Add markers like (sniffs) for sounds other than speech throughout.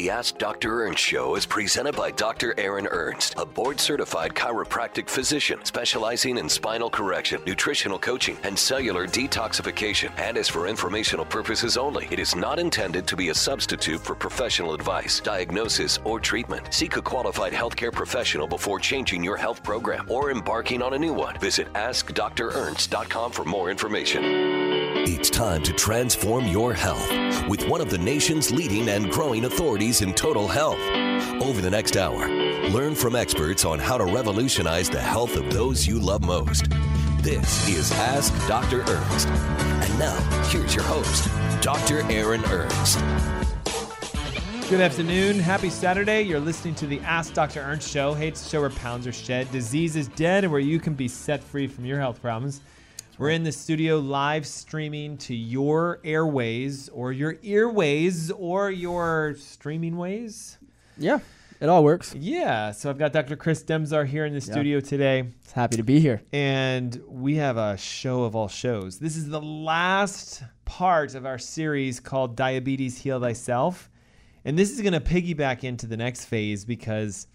The Ask Dr. Ernst Show is presented by Dr. Aaron Ernst, a board certified chiropractic physician specializing in spinal correction, nutritional coaching, and cellular detoxification, and is for informational purposes only. It is not intended to be a substitute for professional advice, diagnosis, or treatment. Seek a qualified healthcare professional before changing your health program or embarking on a new one. Visit AskDrErnst.com for more information. It's time to transform your health with one of the nation's leading and growing authorities in total health. Over the next hour, learn from experts on how to revolutionize the health of those you love most. This is Ask Dr. Ernst. And now, here's your host, Dr. Aaron Ernst. Good afternoon. Happy Saturday. You're listening to the Ask Dr. Ernst show. Hey, it's a show where pounds are shed, disease is dead, and where you can be set free from your health problems. We're in the studio live streaming to your airways or your earways or your streaming ways. Yeah, it all works. Yeah. So I've got Dr. Chris Demzar here in the Yeah. studio today. It's happy to be here. and we have a show of all shows. This is the last part of our series called Diabetes Heal Thyself. And this is going to piggyback into the next phase because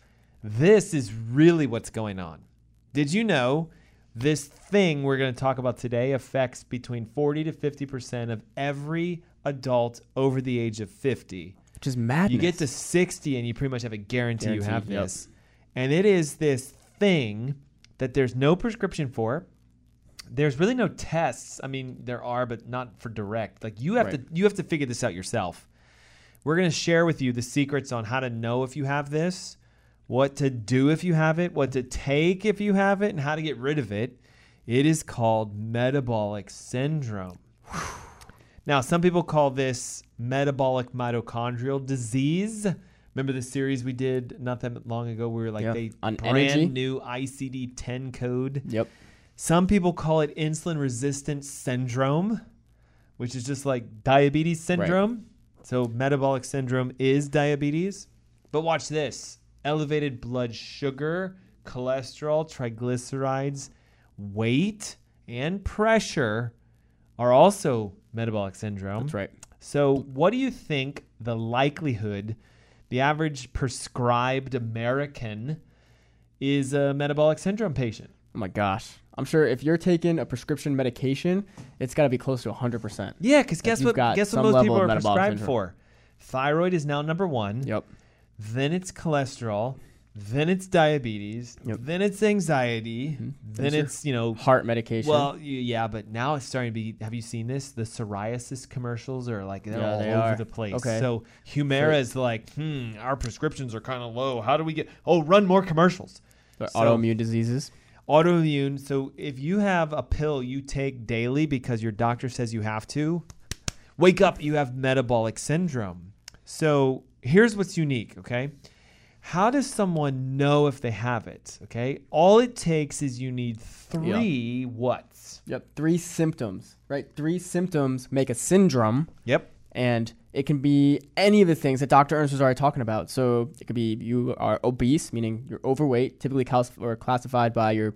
this is really what's going on. Did you know this thing we're going to talk about today affects between 40 to 50% of every adult over the age of 50? Which is madness. You get to 60 and you pretty much have a guarantee you have yep. this. And it is this thing that there's no prescription for. There's really no tests. I mean, there are, but not for direct. Like you have Right. to you have to figure this out yourself. We're going to share with you the secrets on how to know if you have this, what to do if you have it, what to take if you have it, and how to get rid of it. It is called metabolic syndrome. Now, some people call this metabolic mitochondrial disease. Remember the series we did not that long ago we were like Yeah, they on brand energy. new ICD 10 code. Yep. Some people call it insulin resistant syndrome, which is just like diabetes syndrome. So metabolic syndrome is diabetes. But watch this. Elevated blood sugar, cholesterol, triglycerides, weight, and pressure are also metabolic syndrome. That's right. So, what do you think the likelihood the average prescribed American is a metabolic syndrome patient? Oh my gosh. I'm sure if you're taking a prescription medication, it's got to be close to 100%. Yeah, because guess what? Guess what most people are prescribed syndrome. for? Thyroid is now number one. Yep. Then it's cholesterol. Then it's diabetes. Yep. Then it's anxiety. Then Those it's you know. Heart medication. Well, yeah, but now it's starting to be. Have you seen this? The psoriasis commercials are like they're Yeah, all they over are. the place. Okay. So Humira is like, hmm, our prescriptions are kind of low. How do we get? Oh, run more commercials. So- autoimmune diseases. autoimmune. So if you have a pill you take daily because your doctor says you have to, wake up, you have metabolic syndrome. So here's what's unique, okay? How does someone know if they have it? Okay? All it takes is you need three what's? Yep. Three symptoms, right? Three symptoms make a syndrome. Yep. and it can be any of the things that Dr. Ernst was already talking about. So it could be you are obese, meaning you're overweight, typically cal- or classified by your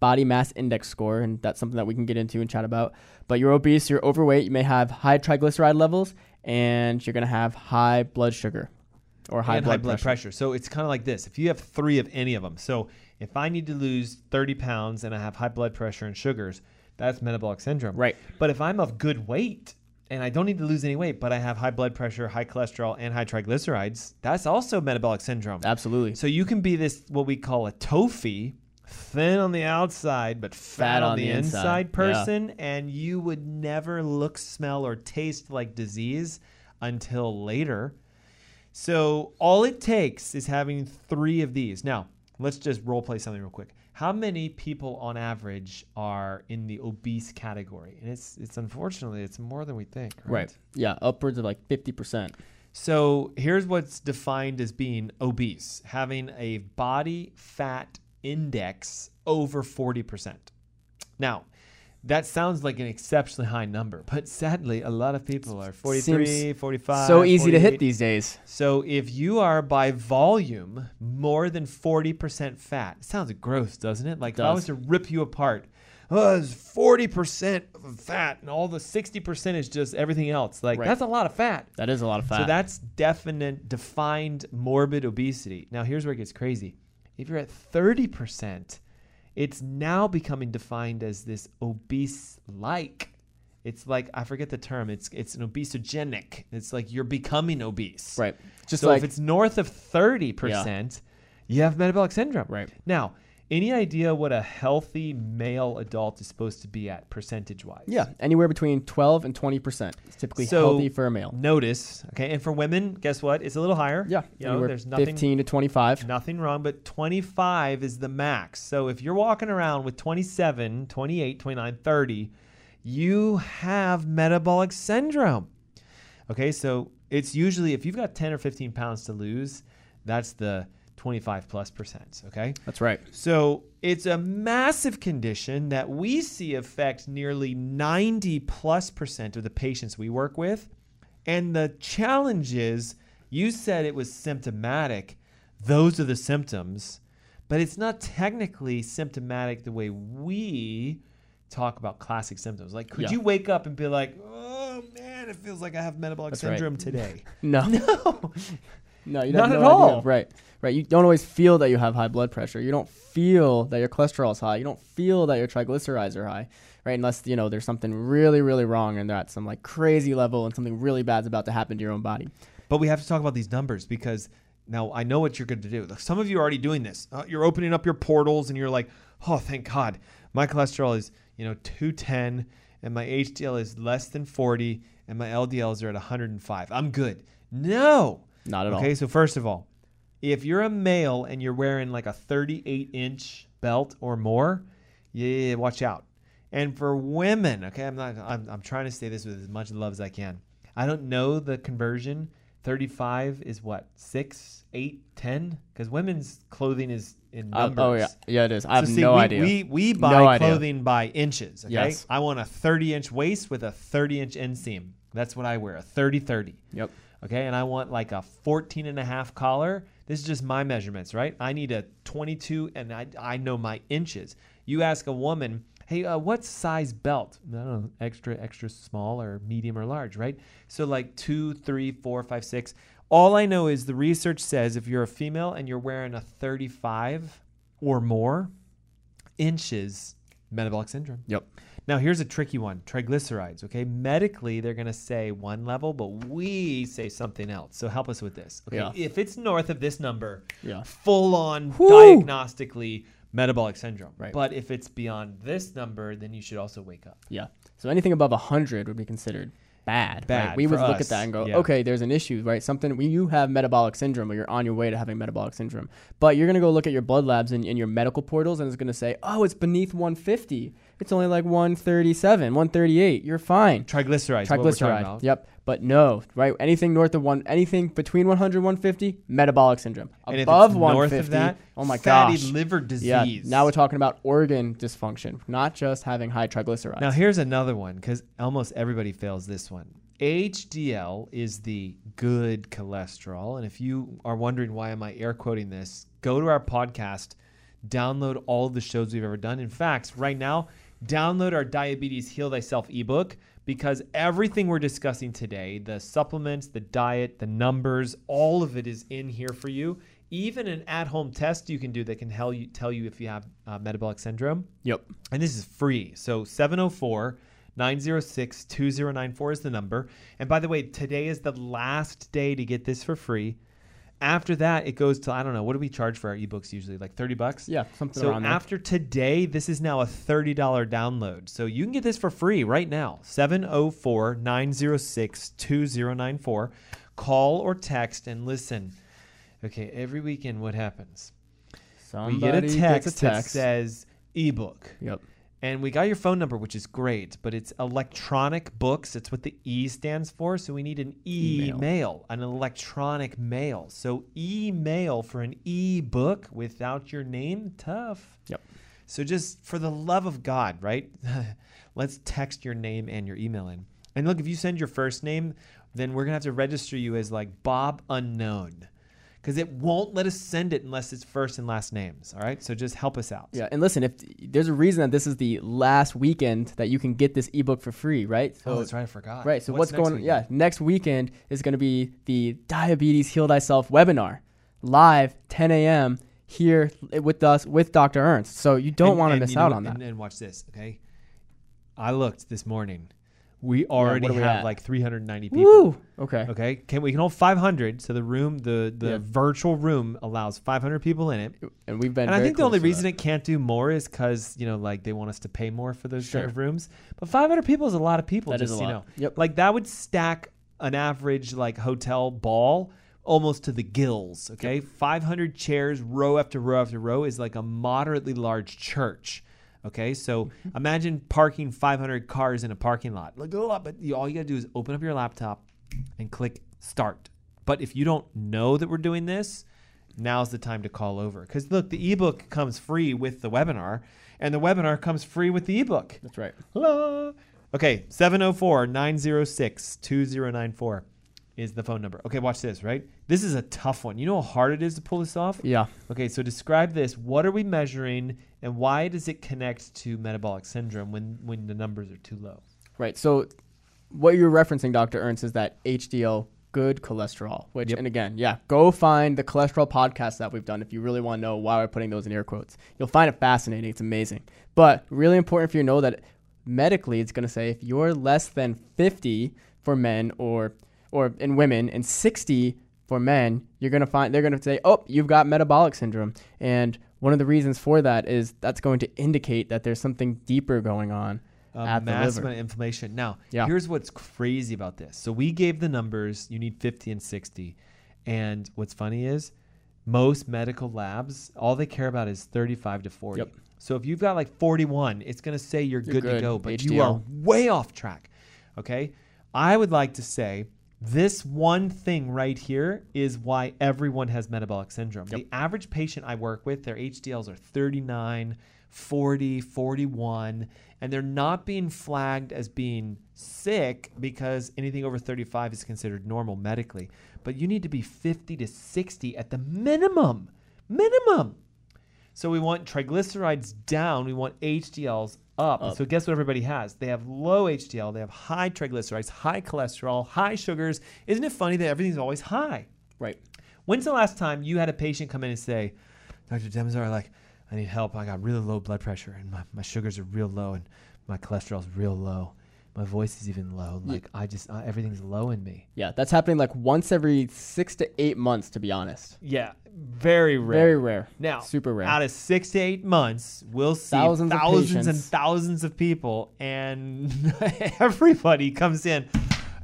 body mass index score, and that's something that we can get into and chat about. But you're obese, you're overweight, you may have high triglyceride levels, and you're gonna have high blood sugar or high, blood, high blood pressure. pressure. So it's kind of like this. If you have three of any of them, so if I need to lose 30 pounds and I have high blood pressure and sugars, that's metabolic syndrome. Right. But if I'm of good weight and I don't need to lose any weight, but I have high blood pressure, high cholesterol, and high triglycerides, that's also metabolic syndrome. Absolutely. So you can be this what we call a TOFI, thin on the outside but fat, on, the, inside, yeah. person, and you would never look, smell, or taste like disease until later. So all it takes is having three of these. Now, let's just role play something real quick. How many people on average are in the obese category? And it's it's unfortunately it's more than we think, right? Right. Yeah, upwards of like 50%. So here's what's defined as being obese having a body fat index over 40%. Now, that sounds like an exceptionally high number, but sadly, a lot of people are 43, Seems 45. so easy to hit these days. So if you are by volume more than 40% fat, it sounds gross, doesn't it? Like if I does. was to rip you apart, oh, it's 40% of fat and all the 60% is just everything else. Like Right. that's a lot of fat. That is a lot of fat. So that's definite, defined morbid obesity. Now, here's where it gets crazy. If you're at 30%, it's now becoming defined as this obese like. It's like, I forget the term, it's, it's an obesogenic. It's like you're becoming obese. right. Just so like if it's north of 30%, you have metabolic syndrome. Right. Now, any idea what a healthy male adult is supposed to be at percentage wise? yeah, anywhere between 12 and 20 percent is typically So healthy for a male. Notice, okay, and for women, guess what? It's a little higher. Yeah, you know, there's nothing, 15 to 25. nothing wrong, but 25 is the max. So if you're walking around with 27, 28, 29, 30, you have metabolic syndrome. Okay, so it's usually if you've got 10 or 15 pounds to lose, that's the 25 plus percent. Okay. That's right. So it's a massive condition that we see affect nearly 90 plus percent of the patients we work with. And the challenge is you said it was symptomatic. Those are the symptoms, but it's not technically symptomatic the way we talk about classic symptoms. Like, could Yeah. you wake up and be like, oh man, it feels like I have metabolic That's right. syndrome today? (laughs) No. (laughs) No. No, you don't. have at no all. idea. Right, right. You don't always feel that you have high blood pressure. You don't feel that your cholesterol is high. You don't feel that your triglycerides are high, right? Unless you know there's something really, really wrong and they're at some like crazy level and something really bad's about to happen to your own body. But we have to talk about these numbers because now I know what you're going to do. Like, Some of you are already doing this. Uh, you're opening up your portals and you're like, oh, thank God. My cholesterol is, you know, 210 and my HDL is less than 40 and my LDLs are at 105. I'm good. No. Not at all. Okay, so first of all, if you're a male and you're wearing like a 38 inch belt or more, yeah, watch out. And for women, okay, I'm not, I'm, I'm trying to say this with as much love as I can. I don't know the conversion. 35 is what, six, eight, 10? Because women's clothing is in Uh, numbers. oh yeah, yeah it is. I have see, no we, idea. We, we buy No idea. clothing by inches. Okay. Yes. I want a 30 inch waist with a 30 inch inseam. That's what I wear, a 30 30. yep. Okay. And I want like a 14 and a half collar. This is just my measurements, right? I need a 22 and I, I know my inches. You ask a woman, hey, uh, what size belt? I don't know, extra, extra small or medium or large, right? So like two, three, four, five, six. All I know is the research says if you're a female and you're wearing a 35 or more inches, metabolic syndrome. Yep. Now, here's a tricky one triglycerides. Okay. Medically, they're going to say one level, but we say something else. So help us with this. Okay. Yeah. If it's north of this number, Yeah. full on Whew. diagnostically metabolic syndrome. Right. But if it's beyond this number, then you should also wake up. Yeah. So anything above 100 would be considered bad. Bad Right? We for would look us, at that and go, yeah. okay, there's an issue, right? Something, when you have metabolic syndrome or you're on your way to having metabolic syndrome, but you're going to go look at your blood labs and, and your medical portals and it's going to say, oh, it's beneath 150. It's only like 137, 138. You're fine. Triglycerides. Triglyceride. Yep. But no, right? Anything north of one, anything between 100, 150, metabolic syndrome. And if Above it's 150, north of that, oh my fatty gosh. liver disease. Yeah. Now we're talking about organ dysfunction, not just having high triglycerides. Now here's another one because almost everybody fails this one. HDL is the good cholesterol, and if you are wondering why am I air quoting this, go to our podcast, download all of the shows we've ever done. In fact, right now, download our Diabetes Heal Thyself ebook because everything we're discussing today, the supplements, the diet, the numbers, all of it is in here for you. Even an at-home test you can do that can tell you tell you if you have uh, metabolic syndrome yep. and this is free. So 704 906 2094 is the number. And by the way, today is the last day to get this for free. After that, it goes to, I don't know, what do we charge for our ebooks usually? Like 30 bucks? Yeah, something So around there. after today, this is now a $30 download. So you can get this for free right now. 704 906 2094. Call or text and listen. Okay, every weekend, what happens? Somebody we get a text, a that text. says ebook. Yep. And we got your phone number, which is great, but it's electronic books. It's what the E stands for. So we need an Email. email, an electronic mail. So email for an e-book without your name, tough. Yep. So just for the love of God, right? (laughs) Let's text your name and your email in. And look, if you send your first name, then we're gonna have to register you as like Bob Unknown. Because it won't let us send it unless it's first and last names. All right. So just help us out. Yeah, and listen, if there's a reason that this is the last weekend that you can get this ebook for free, right? Oh, that's right. I forgot. Right. So what's, next going? weekend? Yeah, next weekend is going to be the Diabetes Heal Thyself webinar, live 10 a.m. here with us with Dr. Ernst. So you don't want to miss out on that. And, and watch this, okay? I looked this morning. We already are we have at? like 390 people. Woo! Okay. Okay, can we can hold 500? So the room, the the Yeah. virtual room allows 500 people in it. And we've been. And I think the only reason that. it can't do more is because you know, like they want us to pay more for those Sure. kind of rooms. But 500 people is a lot of people. That is just a so you lot. know, Yep. like that would stack an average like hotel ball almost to the gills. Okay, 500 chairs, row after row after row, is like a moderately large church. Okay, so Mm-hmm. imagine parking 500 cars in a parking lot. Like a lot, but you, all you gotta do is open up your laptop and click start. But if you don't know that we're doing this, now's the time to call over. Because look, the ebook comes free with the webinar, and the webinar comes free with the ebook. That's right. Hello. Okay, 704 906 2094 is the phone number. Okay, watch this, right? This is a tough one. You know how hard it is to pull this off? Yeah. Okay, so describe this. What are we measuring, and why does it connect to metabolic syndrome when, when the numbers are too low? Right. So what you're referencing, Dr. Ernst, is that HDL good cholesterol, which, Yep. and again, yeah, go find the cholesterol podcast that we've done if you really want to know why we're putting those in air quotes. You'll find it fascinating. It's amazing. But really important for you to know that medically, it's going to say if you're less than 50 for men or, or in women and 60 for men, you're going to find, they're going to say, oh, you've got metabolic syndrome. And one of the reasons for that is that's going to indicate that there's something deeper going on Uh, at the massive liver. inflammation. Now, Yeah. here's what's crazy about this. So we gave the numbers. You need 50 and 60. And what's funny is most medical labs, all they care about is 35 to 40. Yep. So if you've got like 41, it's going to say you're, You're good, to go, but you are way off track. Okay. I would like to say this one thing right here is why everyone has metabolic syndrome. The average patient I work with, their HDLs are 39, 40, 41, and they're not being flagged as being sick because anything over 35 is considered normal medically. But you need to be 50 to 60 at the minimum. Minimum. So we want triglycerides down. We want HDLs up. So guess what everybody has? They have low HDL. They have high triglycerides, high cholesterol, high sugars. Isn't it funny that everything's always high? Right. When's the last time you had a patient come in and say, Dr. Demazar, like, I need help. I got really low blood pressure and my, my sugars are real low and my cholesterol's real low. My voice is even low. Like, I just, uh, everything's low in me. Yeah, that's happening like once every six to eight months, to be honest. Yeah, very rare. Very rare. Now, super rare. Out of six to eight months, we'll see Thousands thousands and thousands of people, and (laughs) everybody comes in.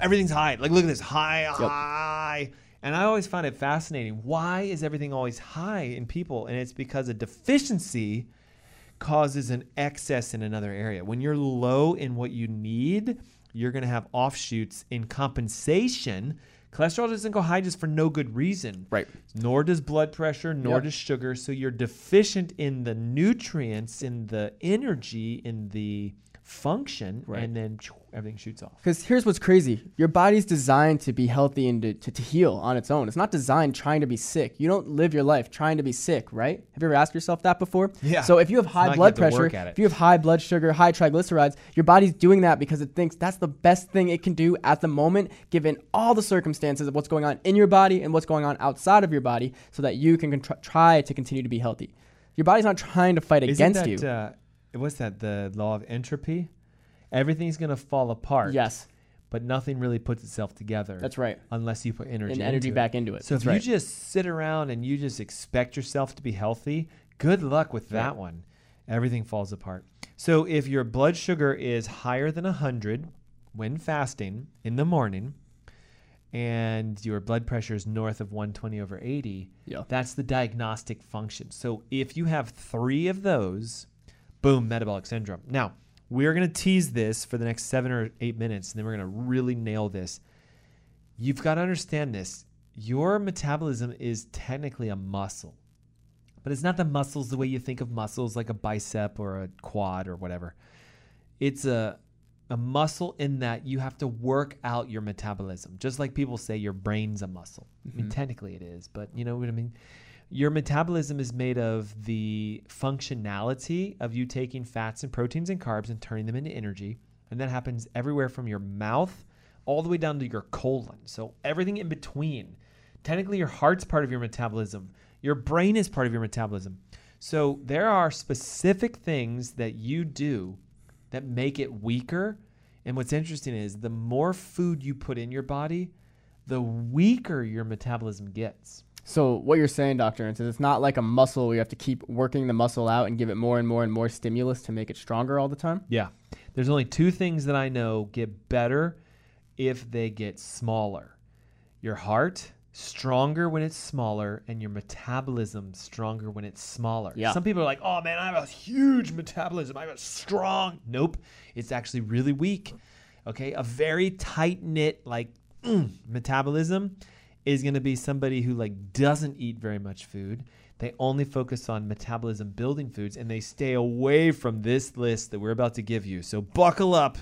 Everything's high. Like, look at this high, high. And I always find it fascinating. Why is everything always high in people? And it's because a deficiency causes an excess in another area. When you're low in what you need, you're going to have offshoots in compensation. Cholesterol doesn't go high just for no good reason. Right. Nor does blood pressure, nor Yep. does sugar. So you're deficient in the nutrients, in the energy, in the function, Right. and then everything shoots off. Because here's what's crazy your body's designed to be healthy and to, to, to heal on its own. It's not designed trying to be sick. You don't live your life trying to be sick, right? Have you ever asked yourself that before? Yeah. So if you have high blood have to work pressure, if you have high blood sugar, high triglycerides, your body's doing that because it thinks that's the best thing it can do at the moment, given all the circumstances of what's going on in your body and what's going on outside of your body, so that you can try to continue to be healthy. Your body's not trying to fight Isn't against that, you. Uh, what's that? The law of entropy? Everything's going to fall apart. yes, But nothing really puts itself together. that's right. unless you put energy And energy into back into it. So That's if right. you just sit around and you just expect yourself to be healthy, good luck with that Right. one. Everything falls apart. So if your blood sugar is higher than 100 when fasting in the morning and your blood pressure is north of 120 over 80, Yeah. that's the diagnostic function. So if you have 3 of those, boom, metabolic syndrome. Now, we're going to tease this for the next 7 or 8 minutes and then we're going to really nail this you've got to understand this. Your metabolism is technically a muscle. But it's not the muscles the way you think of muscles like a bicep or a quad or whatever. It's a a muscle in that you have to work out your metabolism. Just like people say your brain's a muscle. I mean mm-hmm. technically it is, but you know what I mean? Your metabolism is made of the functionality of you taking fats and proteins and carbs and turning them into energy. And that happens everywhere from your mouth all the way down to your colon. So everything in between. Technically, your heart's part of your metabolism, your brain is part of your metabolism. So there are specific things that you do that make it weaker. And what's interesting is the more food you put in your body, the weaker your metabolism gets. So what you're saying, Doctor, Ernst, is it's not like a muscle where you have to keep working the muscle out and give it more and more and more stimulus to make it stronger all the time. Yeah. There's only two things that I know get better if they get smaller. Your heart stronger when it's smaller and your metabolism stronger when it's smaller. Yeah. Some people are like, "Oh man, I have a huge metabolism. I have a strong." Nope. It's actually really weak. Okay? A very tight-knit like mm, (clears throat) metabolism is going to be somebody who like doesn't eat very much food. They only focus on metabolism building foods and they stay away from this list that we're about to give you. So buckle up.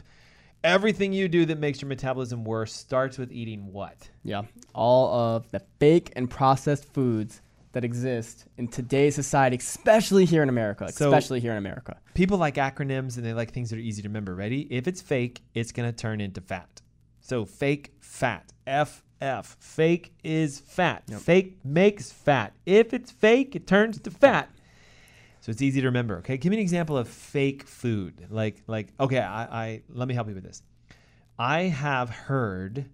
Everything you do that makes your metabolism worse starts with eating what? Yeah. All of the fake and processed foods that exist in today's society, especially here in America. So- especially here in America. People like acronyms and they like things that are easy to remember. Ready? If it's fake, it's going to turn into fat. So fake fat. F F. Fake is fat. Fake makes fat. If it's fake, it turns to fat. So it's easy to remember. Okay, give me an example of fake food. Like like okay, I, I let me help you with this. I have heard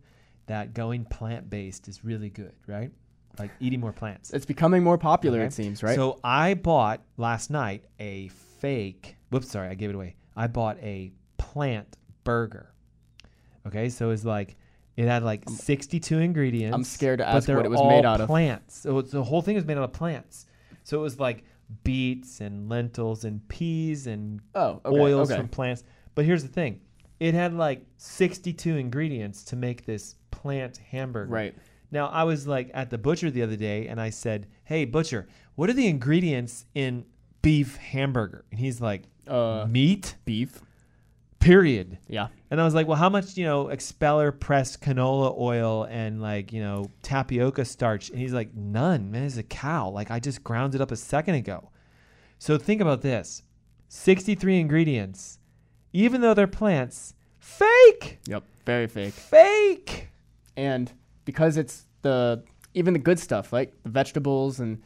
that going plant based is really good, right? Like eating more plants. It's becoming more popular, Okay. it seems, right? So I bought last night a fake. Whoops, sorry, I gave it away. I bought a plant burger. Okay, so it's like it had like 62 ingredients. I'm scared to but ask what it was made out of. Plants. So the whole thing was made out of plants. So it was like beets and lentils and peas and Oh, okay, oils okay. from plants. But here's the thing: it had like 62 ingredients to make this plant hamburger. Right. Now I was like at the butcher the other day, and I said, "Hey butcher, what are the ingredients in beef hamburger?" And he's like, Uh, "Meat, beef. Period." Yeah. And I was like, "Well, how much you know expeller pressed canola oil and like you know tapioca starch?" And he's like, "None, man. It's a cow. Like I just ground it up a second ago." So think about this: sixty-three ingredients, even though they're plants, fake, Yep. Very fake. fake. and because it's the even the good stuff like the vegetables and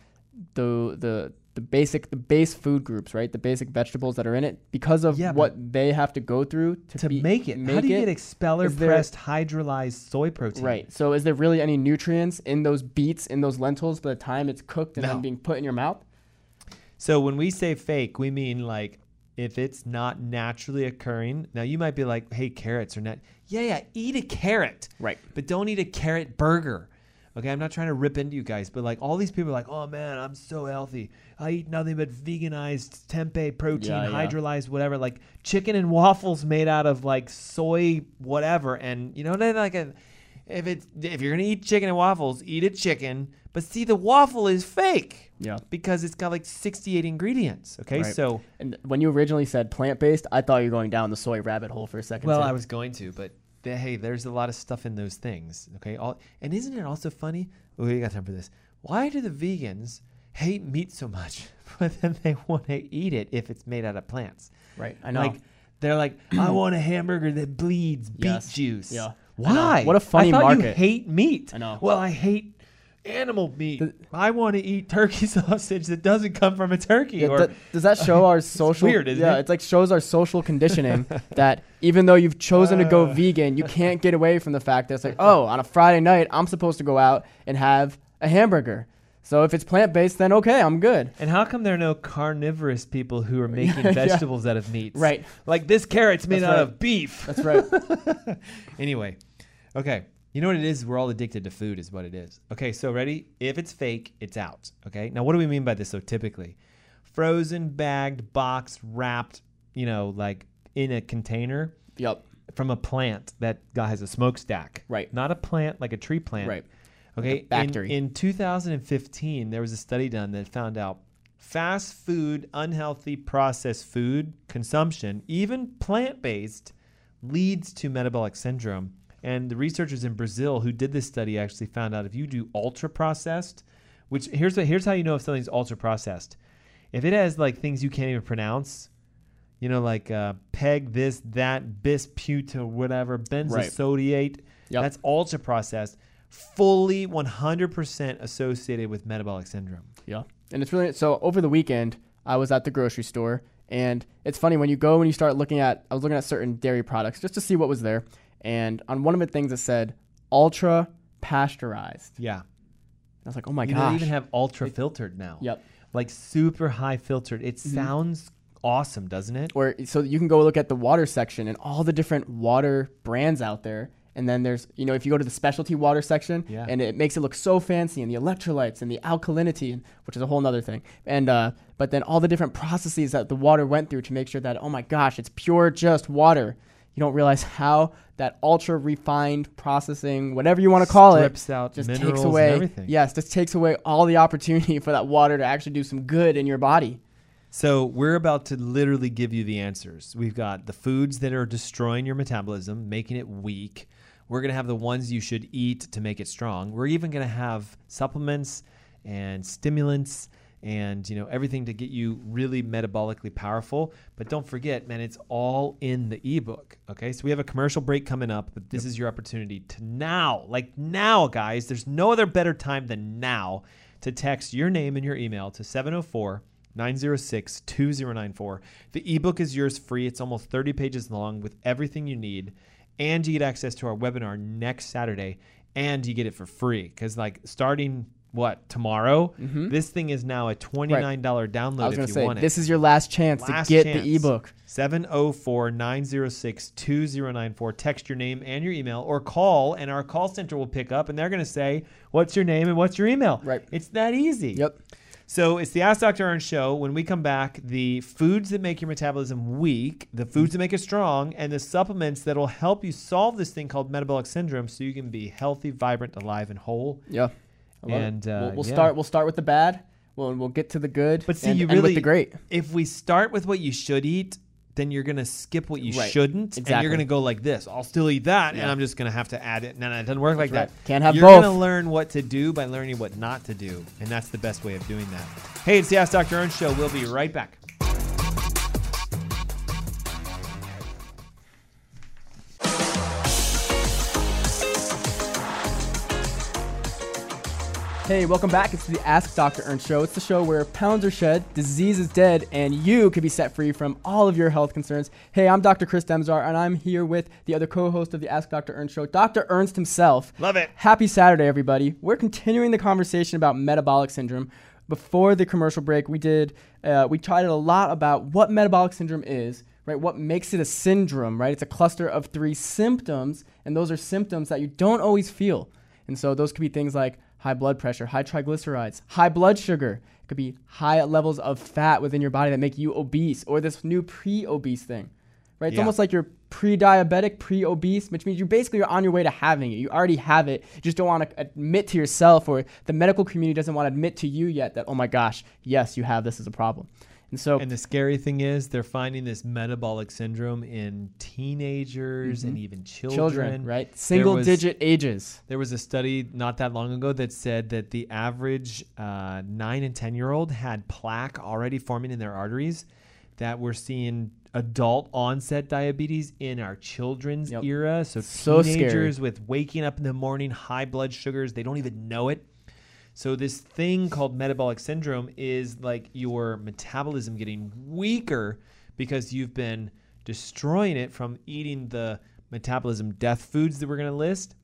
the the the basic the base food groups right the basic vegetables that are in it because of Yeah, what they have to go through to, to be- make it. How do you it, get expeller Is there- pressed hydrolyzed soy protein? right so is there really any nutrients in those beets in those lentils by the time it's cooked and No. then being put in your mouth So when we say fake, we mean like if it's not naturally occurring. Now you might be like, "Hey, carrots are not." Yeah, yeah, eat a carrot. Right. But don't eat a carrot burger. Okay, I'm not trying to rip into you guys, but like all these people are like, "Oh man, I'm so healthy. I eat nothing but veganized tempeh protein, Yeah, yeah. hydrolyzed whatever, like chicken and waffles made out of like soy whatever." And you know, then like a, if it's if you're gonna eat chicken and waffles, eat a chicken. But see, the waffle is fake yeah because it's got like 68 ingredients. Okay, Right. so and when you originally said plant-based i thought you were going down the soy rabbit hole for a second well, too. I was going to, but th- hey, there's a lot of stuff in those things. Okay, all and isn't it also funny? Oh, we got time for this. Why do the vegans hate meat so much, (laughs) but then they want to eat it if it's made out of plants? right i know Like they're like, (clears throat) I want a hamburger that bleeds beet Yes. juice. Yeah. Why? What a funny I thought You market. hate meat. I know. Well, I hate animal meat. I want to eat turkey (laughs) sausage that doesn't come from a turkey. Yeah, or th- does that show our (laughs) social? weird, isn't yeah, it? it's like shows our social conditioning (laughs) that even though you've chosen to go Uh. vegan, you can't get away from the fact that it's like, oh, on a Friday night, I'm supposed to go out and have a hamburger. So if it's plant based, then okay, I'm good. And how come there are no carnivorous people who are making Yeah. vegetables out of meats? Right. Like this carrot's made That's out right. of beef. That's right. Anyway, okay. You know what it is? We're all addicted to food, is what it is. Okay, so ready? If it's fake, it's out. Okay. Now, what do we mean by this? So typically, frozen, bagged, boxed, wrapped. You know, like in a container yep. from a plant that guy has a smokestack. Right. Not a plant like a tree plant. Right. Okay. a factory. In, in 2015, there was a study done that found out fast food, unhealthy processed food consumption, even plant based, leads to metabolic syndrome. And the researchers in Brazil who did this study actually found out if you do ultra processed, which here's what, here's how you know if something's ultra processed. If it has like things you can't even pronounce, you know, like uh, peg this, that, bisputa, whatever, benzosodiate, Yep. that's ultra processed, fully 100% associated with metabolic syndrome. Yeah. And it's really so over the weekend I was at the grocery store and it's funny when you go and you start looking at I was looking at certain dairy products just to see what was there and on one of the things it said ultra pasteurized. Yeah. I was like, "Oh my you gosh." don't even have ultra filtered now. Yep. Like super high filtered. It Mm-hmm. sounds awesome, doesn't it? Or so you can go look at the water section and all the different water brands out there. And then there's, you know, if you go to the specialty water section, Yeah. and it makes it look so fancy, and the electrolytes and the alkalinity, which is a whole nother thing. And uh, but then all the different processes that the water went through to make sure that, oh my gosh, it's pure just water. You don't realize how that ultra refined processing, whatever you want to call Strips it, out just takes away. everything. Yes, just takes away all the opportunity (laughs) for that water to actually do some good in your body. So we're about to literally give you the answers. We've got the foods that are destroying your metabolism, making it weak. We're going to have the ones you should eat to make it strong. We're even going to have supplements and stimulants and you know everything to get you really metabolically powerful. But don't forget, man, it's all in the ebook. Okay, so we have a commercial break coming up, but this is your opportunity to now, like now, guys. There's no other better time than now to text your name and your email to 704 906 2094. The ebook is yours free. It's almost 30 pages long with everything you need. And you get access to our webinar next Saturday. And you get it for free. Because, like, starting what, tomorrow, mm-hmm. this thing is now a $29 download I was if going you to say, want it. this is your last chance Last to get chance. the ebook. 704 906 2094. Text your name and your email or call, and our call center will pick up and they're going to say, What's your name and what's your email? Right. It's that easy. Yep. So it's the Ask Dr. Ernst show. When we come back, the foods that make your metabolism weak, the foods that make it strong, and the supplements that will help you solve this thing called metabolic syndrome so you can be healthy, vibrant, alive, and whole. Yeah. I love it. And, uh, we'll, we'll yeah. start. We'll start with the bad. We'll we'll get to the good. But see, and, you really with the great. If we start with what you should eat, then you're gonna skip what you Right. shouldn't, and you're gonna go like this. I'll still eat that, and I'm just gonna have to add it. No, no, it doesn't work like That's that. right. Can't have you're both. gonna learn what to do by learning what not to do, and that's the best way of doing that. Hey, it's the Ask Dr. Ernst show. We'll be right back. Hey, welcome back. It's the Ask Dr. Ernst show. It's the show where pounds are shed, disease is dead, and you can be set free from all of your health concerns. Hey, I'm Dr. Chris Demzar, and I'm here with the other co-host of the Ask Dr. Ernst show, Dr. Ernst himself. Love it. Happy Saturday, everybody. We're continuing the conversation about metabolic syndrome. Before the commercial break, we did uh, we tried a lot about what metabolic syndrome is, right? What makes it a syndrome, right? It's a cluster of three symptoms, and those are symptoms that you don't always feel. And so those could be things like high blood pressure, high triglycerides, high blood sugar. It could be high levels of fat within your body that make you obese, or this new pre-obese thing, right? It's Yeah. almost like you're pre-diabetic, pre-obese, which means you basically are on your way to having it. You already have it. You just don't want to admit to yourself, or the medical community doesn't want to admit to you yet that, oh my gosh, yes, you have this as a problem. And so, And the scary thing is, they're finding this metabolic syndrome in teenagers and even children. children, right? Single was- digit ages. There was a study not that long ago that said that the average uh, nine and 10 year old had plaque already forming in their arteries, that we're seeing adult onset diabetes in our children's Yep. era. So, So scary. teenagers with waking up in the morning, high blood sugars, they don't even know it. So, this thing called metabolic syndrome is like your metabolism getting weaker because you've been destroying it from eating the metabolism death foods that we're going to list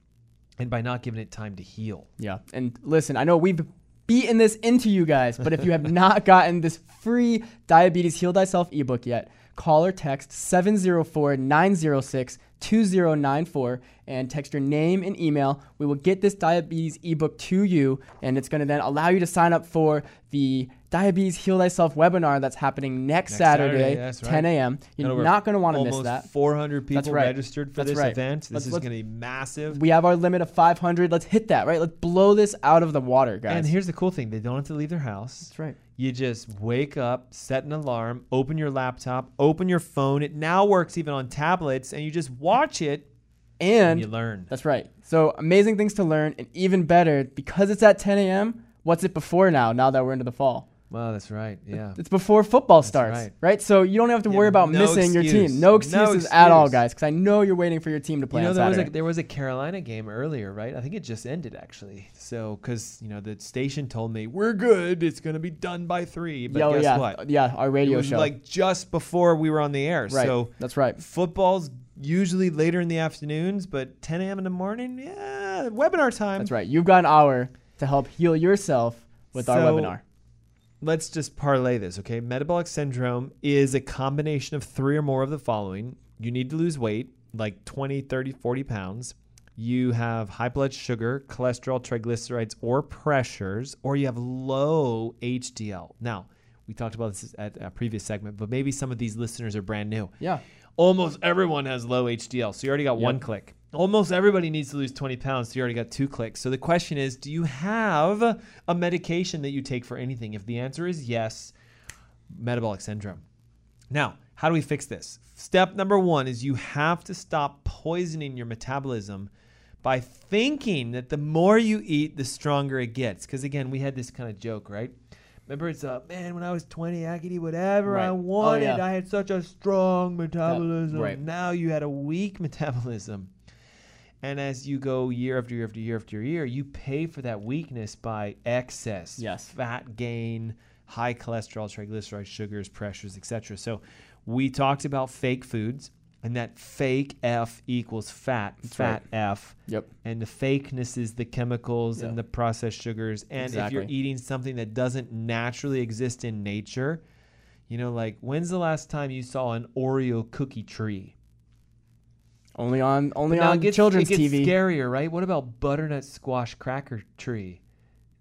and by not giving it time to heal. Yeah. And listen, I know we've beaten this into you guys, but if you have (laughs) not gotten this free Diabetes Heal Thyself ebook yet, call or text 704 906 2094 and text your name and email. We will get this diabetes ebook to you, and it's going to then allow you to sign up for the Diabetes Heal Thyself webinar that's happening next, Next Saturday, Saturday, 10 a.m. You're not going to want to miss that. 400 people right. registered for That's this right. event. This Let's- is going to be massive. We have our limit of 500. Let's hit that, right? Let's blow this out of the water, guys. and here's the cool thing: they don't have to leave their house. that's right. You just wake up, set an alarm, open your laptop, open your phone. It now works even on tablets, and you just watch it and And you learn. That's right. So amazing things to learn, and even better because it's at 10 a.m. What's it before now? Now that we're into the fall, Well, that's right. Yeah. it's before football starts, right. right. So you don't have to Yeah, worry about no missing your team. No No excuses at all, guys. Because I know you're waiting for your team to play You know, there was, a, there was a Carolina game earlier, right? I think it just ended actually. So, because you know the station told me we're good, it's gonna be done by three. But Yo, guess yeah, what? yeah, our radio show. like just before we were on the air. right. So that's right. football's usually later in the afternoons, but 10 a.m. in the morning, yeah, webinar time. That's right. You've got an hour to help heal yourself with our webinar. Let's just parlay this, okay? Metabolic syndrome is a combination of three or more of the following. You need to lose weight, like 20, 30, 40 pounds. You have high blood sugar, cholesterol, triglycerides, or pressures, or you have low HDL. Now, we talked about this at a previous segment, but maybe some of these listeners are brand new. Yeah. Almost everyone has low HDL, so you already got one click. Almost everybody needs to lose 20 pounds, so you already got two clicks. So the question is do you have a medication that you take for anything? If the answer is yes, metabolic syndrome. Now, how do we fix this? Step number one is you have to stop poisoning your metabolism by thinking that the more you eat, the stronger it gets. Because again, we had this kind of joke, right? Remember, it's uh, man, when I was 20, I could eat whatever I Right. Oh, wanted. yeah. I had such a strong metabolism. right. Now you had a weak (laughs) metabolism. And as you go year after year after year after year, you pay for that weakness by excess, Yes. fat gain, high cholesterol, triglycerides, sugars, pressures, etc. So we talked about fake foods, and that fake F equals fat, fat F. Yep. And the fakeness is the chemicals Yeah. and the processed sugars. And if you're eating something that doesn't naturally exist in nature, you know, like when's the last time you saw an Oreo cookie tree? Only on only on gets, children's it gets TV. scarier, right? What about butternut squash cracker tree?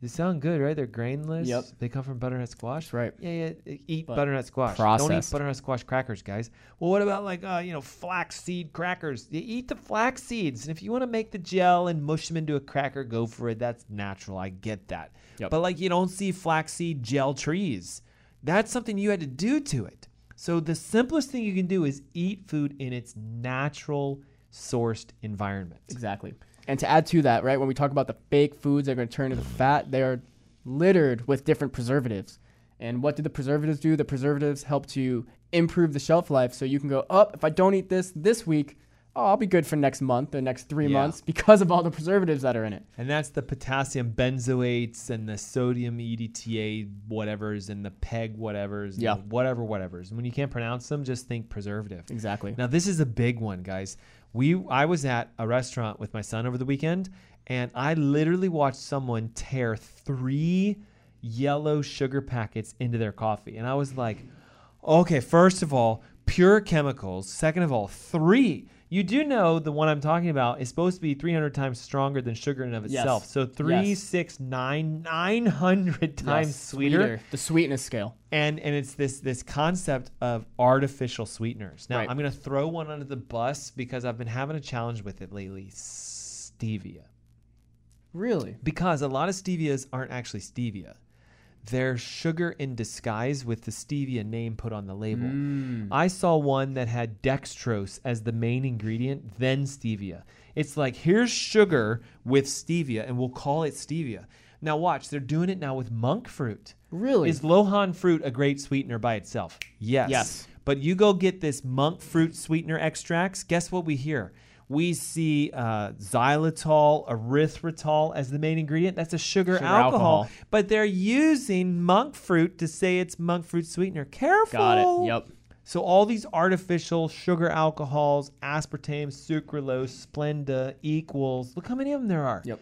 They sound good, right? They're grainless. Yep. They come from butternut squash. That's right. Yeah, yeah. Eat But butternut squash. Don't eat butternut squash crackers, guys. Well, what about like uh, you know flax seed crackers? You eat the flax seeds, and if you want to make the gel and mush them into a cracker, go for it. That's natural. I get that. Yep. But like you don't see flaxseed gel trees. That's something you had to do to it. So the simplest thing you can do is eat food in its natural sourced environment. Exactly. And to add to that, right, when we talk about the fake foods that are going to turn into fat, they are littered with different preservatives. And what do the preservatives do? The preservatives help to improve the shelf life. So you can go, up. if I don't eat this this week, oh, I'll be good for next month or next three Yeah. months because of all the preservatives that are in it. And that's the potassium benzoates and the sodium EDTA whatevers and the PEG whatevers. Yeah. whatever whatevers. And when you can't pronounce them, just think preservative. Exactly. Now this is a big one, guys. We I was at a restaurant with my son over the weekend, and I literally watched someone tear three yellow sugar packets into their coffee, and I was like, okay, first of all, pure chemicals. Second of all, three. You do know the one I'm talking about is supposed to be 300 times stronger than sugar in of Yes. itself. So three, Yes. six, nine, 900 times Yes, sweeter The sweetness scale. and and it's this this concept of artificial sweeteners. Now Right. I'm gonna throw one under the bus because I've been having a challenge with it lately. Stevia, Really? because a lot of stevias aren't actually stevia. They're sugar in disguise with the stevia name put on the label. Mm. I saw one that had dextrose as the main ingredient, then stevia. It's like here's sugar with stevia, and we'll call it stevia. Now watch, they're doing it now with monk fruit. Really? Is Luo Han fruit a great sweetener by itself? Yes. Yes. But you go get this monk fruit sweetener extracts. Guess what we hear? We see uh, xylitol, erythritol as the main ingredient. That's a sugar, Sugar alcohol. alcohol. But they're using monk fruit to say it's monk fruit sweetener. Careful. Got it. Yep. So all these artificial sugar alcohols, aspartame, sucralose, Splenda, equals. Look how many of them there are. Yep.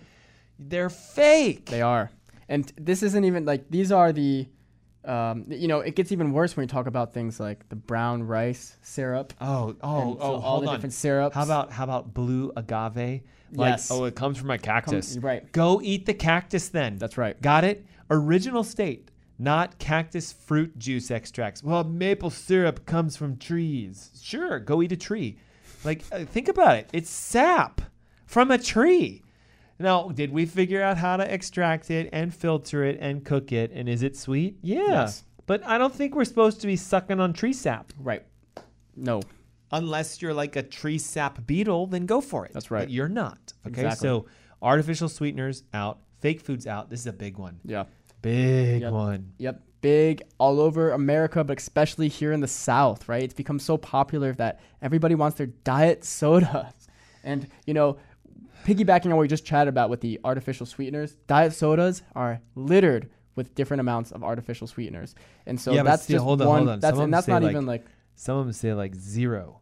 They're fake. They are. And this isn't even like these are the Um, you know, it gets even worse when you talk about things like the brown rice syrup. Oh, oh, so oh, all the on. different syrups. How about how about blue agave? Like, Yes. oh, it comes from a cactus. Come- right. Go eat the cactus then. That's right. Got it? Original state, not cactus fruit juice extracts. Well, maple syrup comes from trees. Sure, go eat a tree. Like, uh, think about it. It's sap from a tree. Now, did we figure out how to extract it and filter it and cook it? And is it sweet? Yeah. Yes. But I don't think we're supposed to be sucking on tree sap. Right. No. Unless you're like a tree sap beetle, then go for it. That's right. But you're not. Okay. Exactly. So artificial sweeteners out, fake foods out. This is a big one. Yeah. Big Yep. one. Yep. Big all over America, but especially here in the South, right? It's become so popular that everybody wants their diet sodas. And, you know, piggybacking on what we just chatted about with the artificial sweeteners, diet sodas are littered with different amounts of artificial sweeteners. And so Yeah, that's still, just hold on, one, hold on. That's, and that's not like, even like, Some of them say like zero.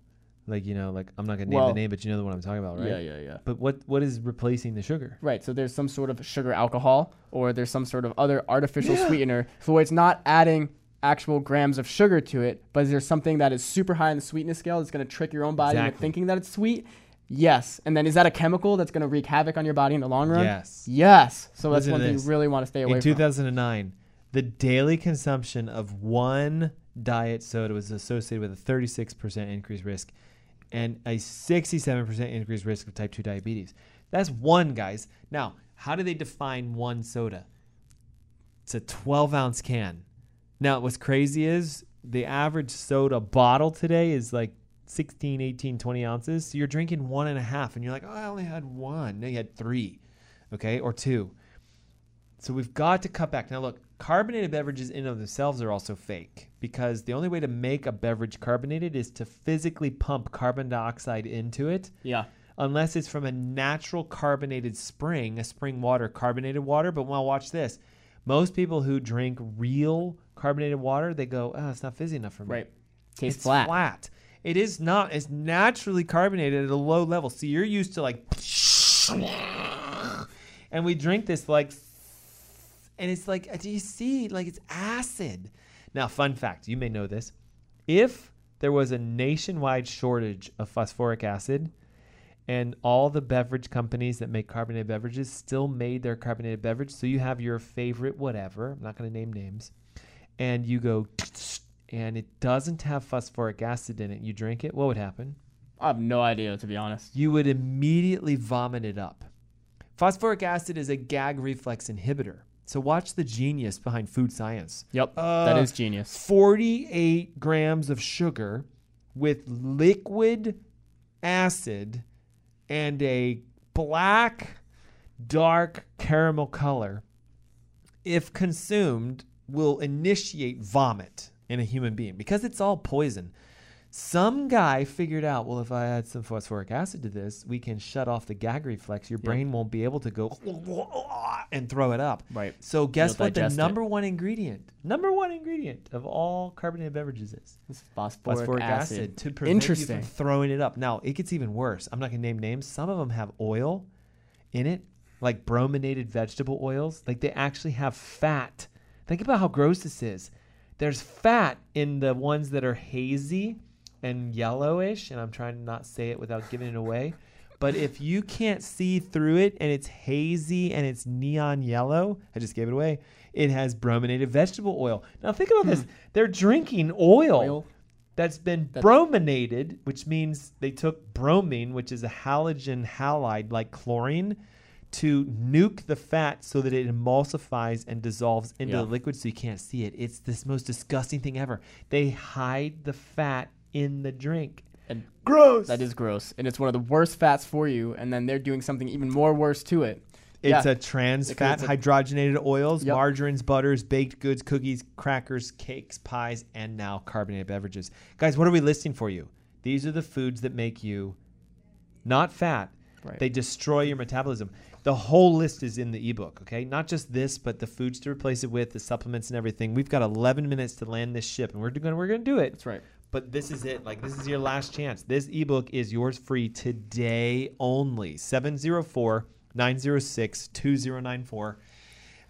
Like, you know, like I'm not gonna name Well, the name, but you know the one I'm talking about, right? yeah, yeah, yeah. But what what is replacing the sugar? Right. So there's some sort of sugar alcohol or there's some sort of other artificial sweetener. So it's not adding actual grams of sugar to it, but is there something that is super high in the sweetness scale that's going to trick your own body into thinking that it's sweet? Yes. And then is that a chemical that's going to wreak havoc on your body in the long run? Yes. Yes. So that's Listen one thing you really want to stay away from. In from. 2009, the daily consumption of one diet soda was associated with a 36% increased risk and a 67% increased risk of type 2 diabetes. That's one, guys. Now, how do they define one soda? It's a 12 ounce can. Now, what's crazy is the average soda bottle today is like 16, 18, 20 ounces. So you're drinking one and a half, and you're like, oh, I only had one. No, you had three, okay, or two. So we've got to cut back. Now, look, carbonated beverages in and of themselves are also fake because the only way to make a beverage carbonated is to physically pump carbon dioxide into it Yeah. unless it's from a natural carbonated spring, a spring water, carbonated water. But well, watch this. Most people who drink real carbonated water, they go, oh, it's not fizzy enough for me. Right. Tastes It's flat. flat. It is not. It's naturally carbonated at a low level. So you're used to like, (sniffs) and we drink this like, and it's like, do you see? Like it's acid. Now, fun fact: you may know this. If there was a nationwide shortage of phosphoric acid, and all the beverage companies that make carbonated beverages still made their carbonated beverage, so you have your favorite whatever. I'm not going to name names, and you go, and it doesn't have phosphoric acid in it. You drink it. What would happen? I have no idea, to be honest. you would immediately vomit it up. Phosphoric acid is a gag reflex inhibitor. So watch the genius behind food science. Yep. that Uh, is genius. 48 grams of sugar with liquid acid and a black, dark caramel color, if consumed, will initiate vomit in a human being because it's all poison. Some guy figured out, well, if I add some phosphoric acid to this, we can shut off the gag reflex. Your brain won't be able to go and throw it up. Right. So guess You'll what the digest it. number one ingredient, number one ingredient of all carbonated beverages is? It's phosphoric, Phosphoric acid. acid. to prevent Interesting. you from throwing it up. Now it gets even worse. I'm not gonna name names. Some of them have oil in it, like brominated vegetable oils. Like they actually have fat. Think about how gross this is. There's fat in the ones that are hazy and yellowish, and I'm trying to not say it without giving it away. But if you can't see through it and it's hazy and it's neon yellow, I just gave it away. It has brominated vegetable oil. Now think about this. Hmm. They're drinking oil, Oil. that's been That- brominated, which means they took bromine, which is a halogen halide like chlorine, to nuke the fat so that it emulsifies and dissolves into Yeah. the liquid so you can't see it. It's this most disgusting thing ever. They hide the fat in the drink. And Gross. that is gross. And it's one of the worst fats for you. And then they're doing something even more worse to it. It's Yeah. a trans fat, a- hydrogenated oils, Yep. margarines, butters, baked goods, cookies, crackers, cakes, pies, and now carbonated beverages. Guys, what are we listing for you? These are the foods that make you not fat. Right. They destroy your metabolism. The whole list is in the ebook, okay? Not just this, but the foods to replace it with, the supplements and everything. We've got 11 minutes to land this ship, and we're going we're going to do it. That's right. But this is it. Like, this is your last chance. This ebook is yours free today only. 704 906 2094.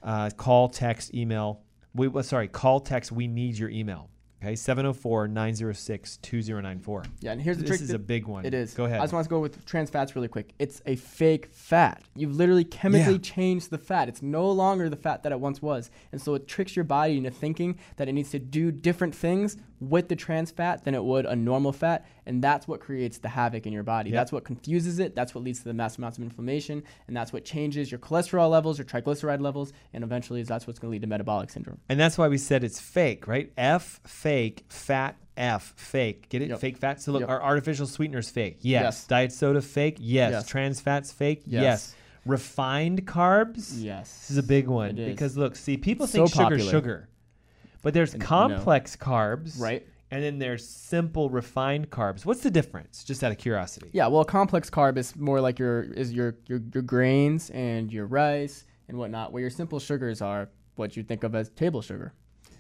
Uh, Call, text, email, we well, sorry, call text we need your email. Okay, 704-906-2094. Yeah, and here's the this trick This is a big one. It is. Go ahead. I just want to go with trans fats really quick. It's a fake fat. You've literally chemically Yeah. changed the fat. It's no longer the fat that it once was. And so it tricks your body into thinking that it needs to do different things with the trans fat than it would a normal fat. And that's what creates the havoc in your body. Yep. That's what confuses it. That's what leads to the mass amounts of inflammation. And that's what changes your cholesterol levels, your triglyceride levels. And eventually, that's what's going to lead to metabolic syndrome. And that's why we said it's fake, right? F fake, fat F fake. Get it? Yep. Fake fat. So look, Yep. our artificial sweeteners fake. Yes. Yes. Diet soda fake. Yes. Yes. Trans fats fake. Yes. Yes. Refined carbs. Yes. This is a big one because look, see, people So think sugar, popular. sugar, but there's And, complex carbs, Right. And then there's simple refined carbs. What's the difference? Just out of curiosity. Yeah, well, complex carb is more like your is your your, your grains and your rice and whatnot. Where your simple sugars are what you think of as table sugar.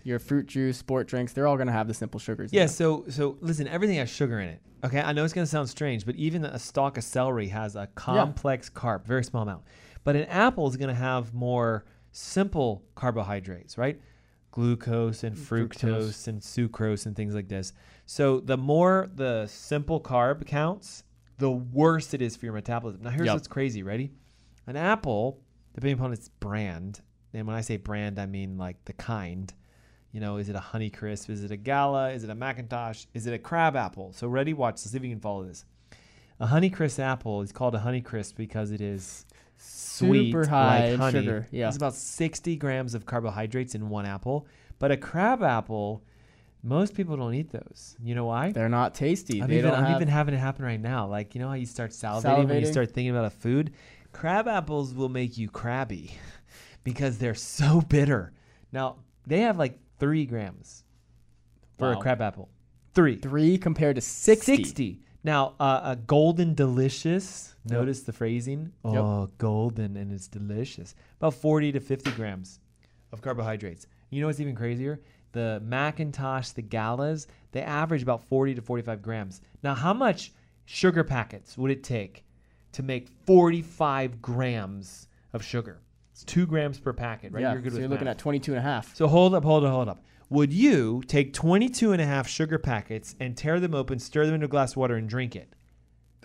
Your fruit juice, sport drinks, they're all gonna have the simple sugars. Yeah, so so listen, everything has sugar in it. Okay, I know it's gonna sound strange, but even a stalk of celery has a complex carb, very small amount. But an apple is gonna have more simple carbohydrates, right? Glucose and mm, fructose, Fructose. and sucrose and things like this. So the more the simple carb counts, the worse it is for your metabolism. Now here's Yep. what's crazy. Ready? An apple, depending upon its brand, and when I say brand, I mean like the kind. You know, is it a Honeycrisp? Is it a Gala? Is it a McIntosh? Is it a crab apple? So ready, watch. Let's see if you can follow this. A Honeycrisp apple is called a Honeycrisp because it is sweet, Super high like in honey. sugar, yeah. It's about 60 grams of carbohydrates in one apple. But a crab apple, most people don't eat those. You know why? they're not tasty. I'm, they even, don't I'm have, even having it happen right now. Like, you know how you start salivating, when you start thinking about a food? Crab apples will make you crabby (laughs) because they're so bitter. Now, they have like three grams for a Wow. crab apple. Three. three compared to 60. 60. Now, uh, a golden delicious, notice the phrasing. Yep. Oh, golden and it's delicious. About 40 to 50 grams of carbohydrates. You know what's even crazier? The McIntosh, the Galas, they average about 40 to 45 grams. Now, how much sugar packets would it take to make 45 grams of sugar? It's two grams per packet, right? Yeah, You're good so with you're looking math. at 22 and a half. So hold up, hold up, hold up. Would you take 22 and a half sugar packets and tear them open, stir them into a glass of water, and drink it?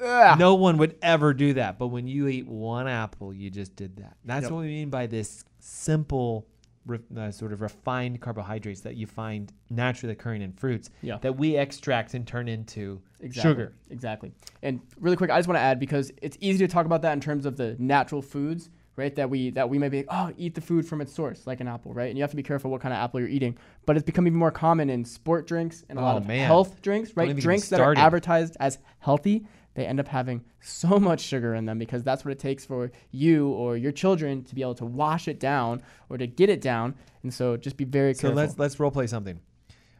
Ugh. No one would ever do that. But when you eat one apple, you just did that. That's Yep. what we mean by this simple, re- uh, sort of refined carbohydrates that you find naturally occurring in fruits Yeah. that we extract and turn into Exactly. sugar. Exactly. And really quick, I just want to add because it's easy to talk about that in terms of the natural foods, right? That we that we may be oh eat the food from its source, like an apple, right? And you have to be careful what kind of apple you're eating. But it's become even more common in sport drinks and a oh, lot Oh, of man. health drinks, right? Drinks that are advertised as healthy. They end up having so (laughs) much sugar in them because that's what it takes for you or your children to be able to wash it down or to get it down. And so just be very careful. So let's let's role play something.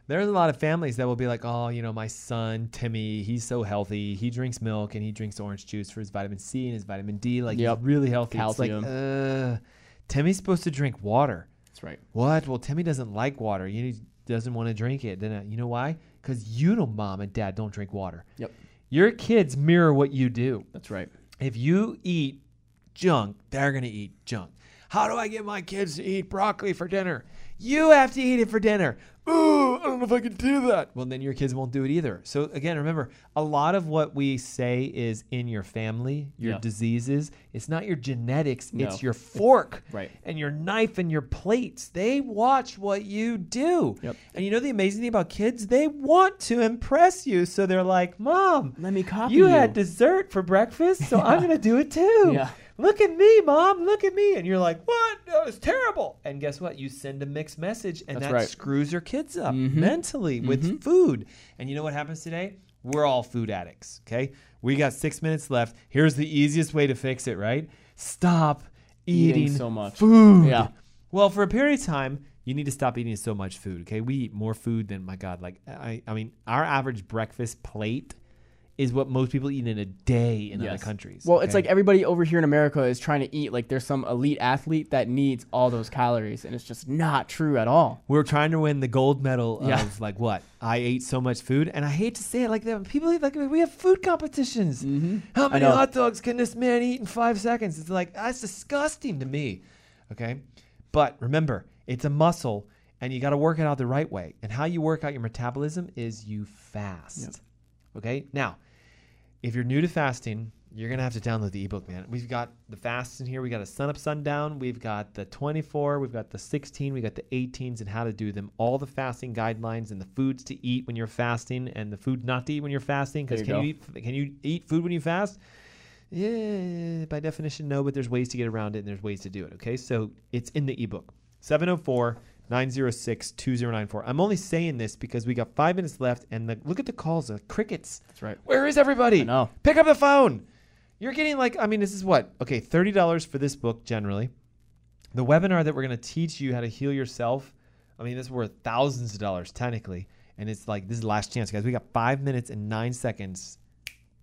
There's a lot of families that will be like, oh, you know, my son Timmy, he's so healthy. He drinks milk and he drinks orange juice for his vitamin C and his vitamin D. Like Yep. he's really healthy. Calcium. It's like, uh, Timmy's supposed to drink water. that's right. What? Well, Timmy doesn't like water. He doesn't want to drink it. Then uh, you know why? Because you know, mom and dad don't drink water. Yep. Your kids mirror what you do. That's right. If you eat junk, they're going to eat junk. How do I get my kids to eat broccoli for dinner? You have to eat it for dinner. Ooh, I don't know if I can do that. Well, then your kids won't do it either. So, again, remember, a lot of what we say is in your family, your Yeah. diseases. It's not your genetics, No. it's your fork Right. and your knife and your plates. They watch what you do. Yep. And you know the amazing thing about kids? They want to impress you. So they're like, Mom, Let me copy you you. had dessert for breakfast, so I'm going to do it too. Yeah. Look at me, Mom. Look at me. And you're like, What? That was terrible. And guess what? You send a mixed message, and That's that right. screws your kids up Mhm. mentally with food. And you know what happens today? We're all food addicts, okay? We got six minutes left. Here's the easiest way to fix it, right? Stop Eating eating, so much. food. Yeah. Well, for a period of time, you need to stop eating so much food. Okay, we eat more food than my God. Like I, I mean, our average breakfast plate is what most people eat in a day in other Yes. countries. Well, it's okay? like everybody over here in America is trying to eat like there's some elite athlete that needs all those calories, and it's just not true at all. we're trying to win the gold medal Yeah. of (laughs) like what I ate so much food, and I hate to say it like that. But people eat like we have food competitions. Mm-hmm. How many know. hot dogs can this man eat in five seconds? It's like that's disgusting to me. Okay, but remember, it's a muscle, and you got to work it out the right way. And how you work out your metabolism is you fast. Okay? Now, if you're new to fasting, you're gonna have to download the ebook, man. We've got the fasts in here. We got a sun up, sundown. We've got the 24. We've got the 16. We got the 18s and how to do them. All the fasting guidelines and the foods to eat when you're fasting and the food not to eat when you're fasting. Because There can you you eat can you eat food when you fast? Yeah, by definition, no. But there's ways to get around it and there's ways to do it. Okay, so it's in the ebook. 704 906 2094. I'm only saying this because we got five minutes left and the, look at the calls, the crickets. That's right. Where is everybody? No. Pick up the phone. You're getting like, I mean, this is what? Okay, $30 for this book generally. The webinar that we're going to teach you how to heal yourself, I mean, this is worth thousands of dollars technically. And it's like, this is the last chance, guys. We got five minutes and nine seconds.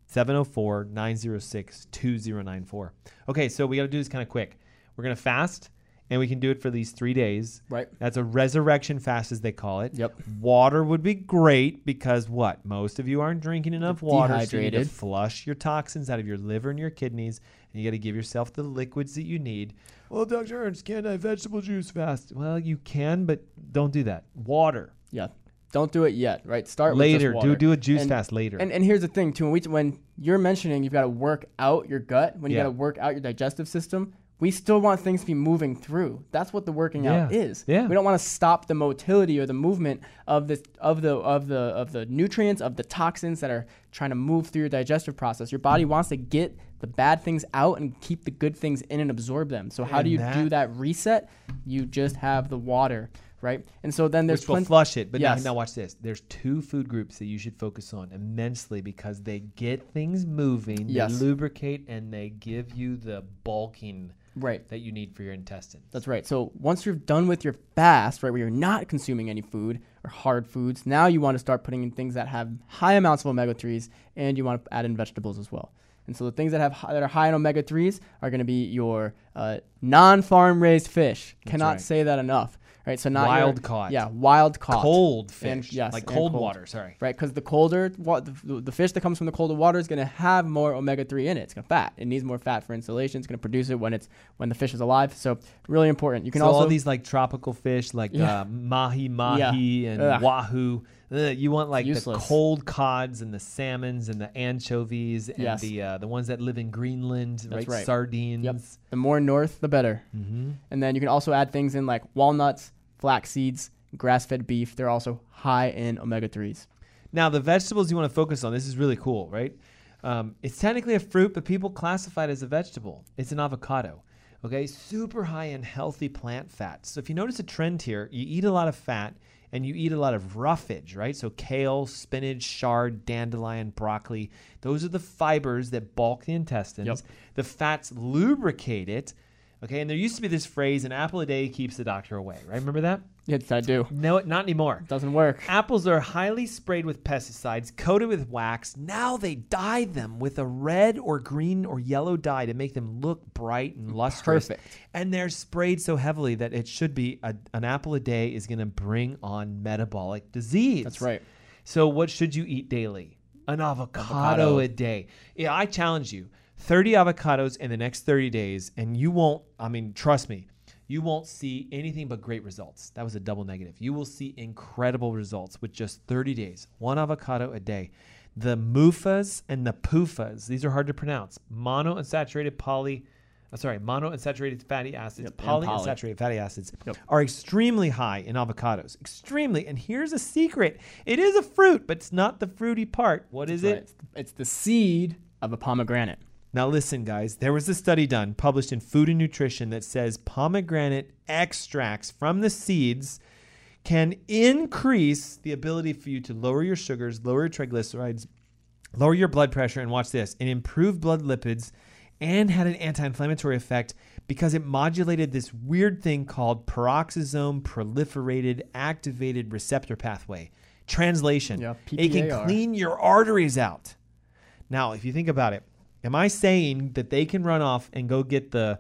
704 906 2094. Okay, so we got to do this kind of quick. We're going to fast and we can do it for these three days. Right. That's a resurrection fast, as they call it. Yep. Water would be great because what? Most of you aren't drinking enough water. So you need to flush your toxins out of your liver and your kidneys, and you got to give yourself the liquids that you need. Well, Dr. Ernst, can't I have vegetable juice fast? Well, you can, but don't do that. Water. Yeah. Don't do it yet, right? Start Later. Do do a juice And- fast later. And and here's the thing too. When we when you're mentioning you've got to work out your gut, when you Yeah. got to work out your digestive system, we still want things to be moving through. That's what the working out is. Yeah. We don't want to stop the motility or the movement of this of the of the of the nutrients of the toxins that are trying to move through your digestive process. Your body wants to get the bad things out and keep the good things in and absorb them. So how And do you that- do that reset? You just have the water, right? And so then there's which plen- flush it. But Yes. now, now watch this. There's two food groups that you should focus on immensely because they get things moving, Yes. they lubricate, and they give you the bulking right. that you need for your intestines. That's right. So once you're done with your fast, right, where you're not consuming any food or hard foods, now you want to start putting in things that have high amounts of omega threes, and you want to add in vegetables as well. And so the things that have that are high in omega threes are going to be your uh, non-farm raised fish. Cannot right. say that enough. Right. So not your- Wild caught. Yeah, wild caught. cold fish, And- yes, like cold, cold. water. Sorry. Right, because the colder wa- the, the fish that comes from the colder water is going to have more omega three in it. It's going to fat. It needs more fat for insulation. It's going to produce it when it's when the fish is alive. So really important. You can so also all these like tropical fish, like Yeah. uh, mahi mahi and Ugh. wahoo. ugh, you want like the cold cods and the salmons and the anchovies and Yes. the uh, the ones that live in Greenland, right? right. Sardines. Yep. The more north, the better. Mm-hmm. And then you can also add things in like walnuts, flax seeds, grass fed beef. They're also high in omega 3s. Now, the vegetables you want to focus on, this is really cool, right? Um, it's technically a fruit, but people classify it as a vegetable. It's an avocado. Okay, super high in healthy plant fats. So if you notice a trend here, you eat a lot of fat and you eat a lot of roughage, right? So kale, spinach, chard, dandelion, broccoli. Those are the fibers that bulk the intestines. Yep. The fats lubricate it. Okay, and there used to be this phrase, an apple a day keeps the doctor away, right? Remember that? Yes, I do. No, not anymore. Doesn't work. Apples are highly sprayed with pesticides, coated with wax. Now they dye them with a red or green or yellow dye to make them look bright and lustrous. Perfect. And they're sprayed so heavily that it should be a, an apple a day is going to bring on metabolic disease. That's right. So what should you eat daily? An avocado, Avocado. a day. Yeah, I challenge you. 30 avocados in the next 30 days and you won't I mean, trust me. You won't see anything but great results. That was a double negative. You will see incredible results with just 30 days. One avocado a day. The MUFAs and the PUFAs, these are hard to pronounce. Monounsaturated poly uh, sorry, monounsaturated fatty acids, Yep, and poly. polyunsaturated fatty acids Yep. are extremely high in avocados. Extremely. And here's a secret. It is a fruit, but it's not the fruity part. What is Right. it? It's, it's the seed of a pomegranate. Now, listen, guys, there was a study done published in Food and Nutrition that says pomegranate extracts from the seeds can increase the ability for you to lower your sugars, lower your triglycerides, lower your blood pressure, and watch this, and improve blood lipids and had an anti inflammatory effect because it modulated this weird thing called peroxisome proliferator activated receptor pathway. Translation Yeah, it can clean your arteries out. Now, if you think about it, am I saying that they can run off and go get the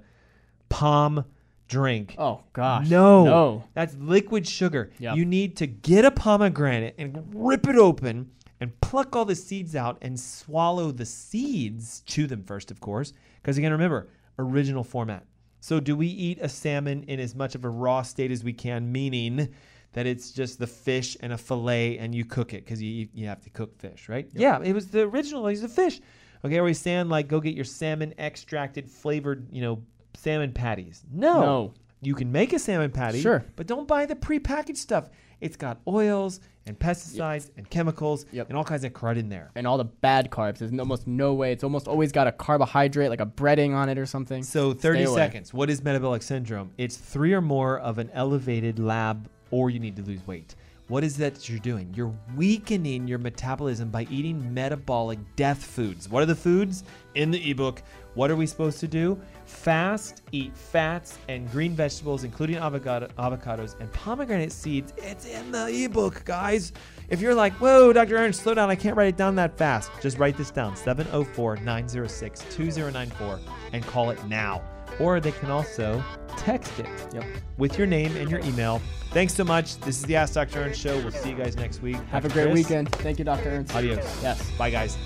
palm drink? Oh gosh. No, No. that's liquid sugar. Yep. You need to get a pomegranate and rip it open and pluck all the seeds out and swallow the seeds. Chew them first, of course, because again, remember original format. So, do we eat a salmon in as much of a raw state as we can? Meaning, that it's just the fish and a fillet and you cook it because you you have to cook fish, right? Yeah, it was the original. it was the fish. Okay, are we saying like go get your salmon extracted flavored, you know, salmon patties? No. No. You can make a salmon patty, Sure. but don't buy the prepackaged stuff. It's got oils and pesticides and chemicals Yep. and all kinds of crud in there. and all the bad carbs. There's almost no way. It's almost always got a carbohydrate, like a breading on it or something. So 30 Stay away. seconds. What is metabolic syndrome? It's three or more of an elevated lab, or you need to lose weight. What is that you're doing? You're weakening your metabolism by eating metabolic death foods. What are the foods? In the ebook, what are we supposed to do? Fast, eat fats and green vegetables, including avocado, avocados and pomegranate seeds. It's in the ebook, guys. If you're like, whoa, Dr. Ernst, slow down, I can't write it down that fast, just write this down 704 906 2094 and call it now or they can also text it yep. with your name and your email. Thanks so much. This is the Ask Dr. Ernst Show. We'll see you guys next week. Have Dr. a great Chris. weekend. Thank you, Dr. Ernst. Adios. Yes. Bye, guys.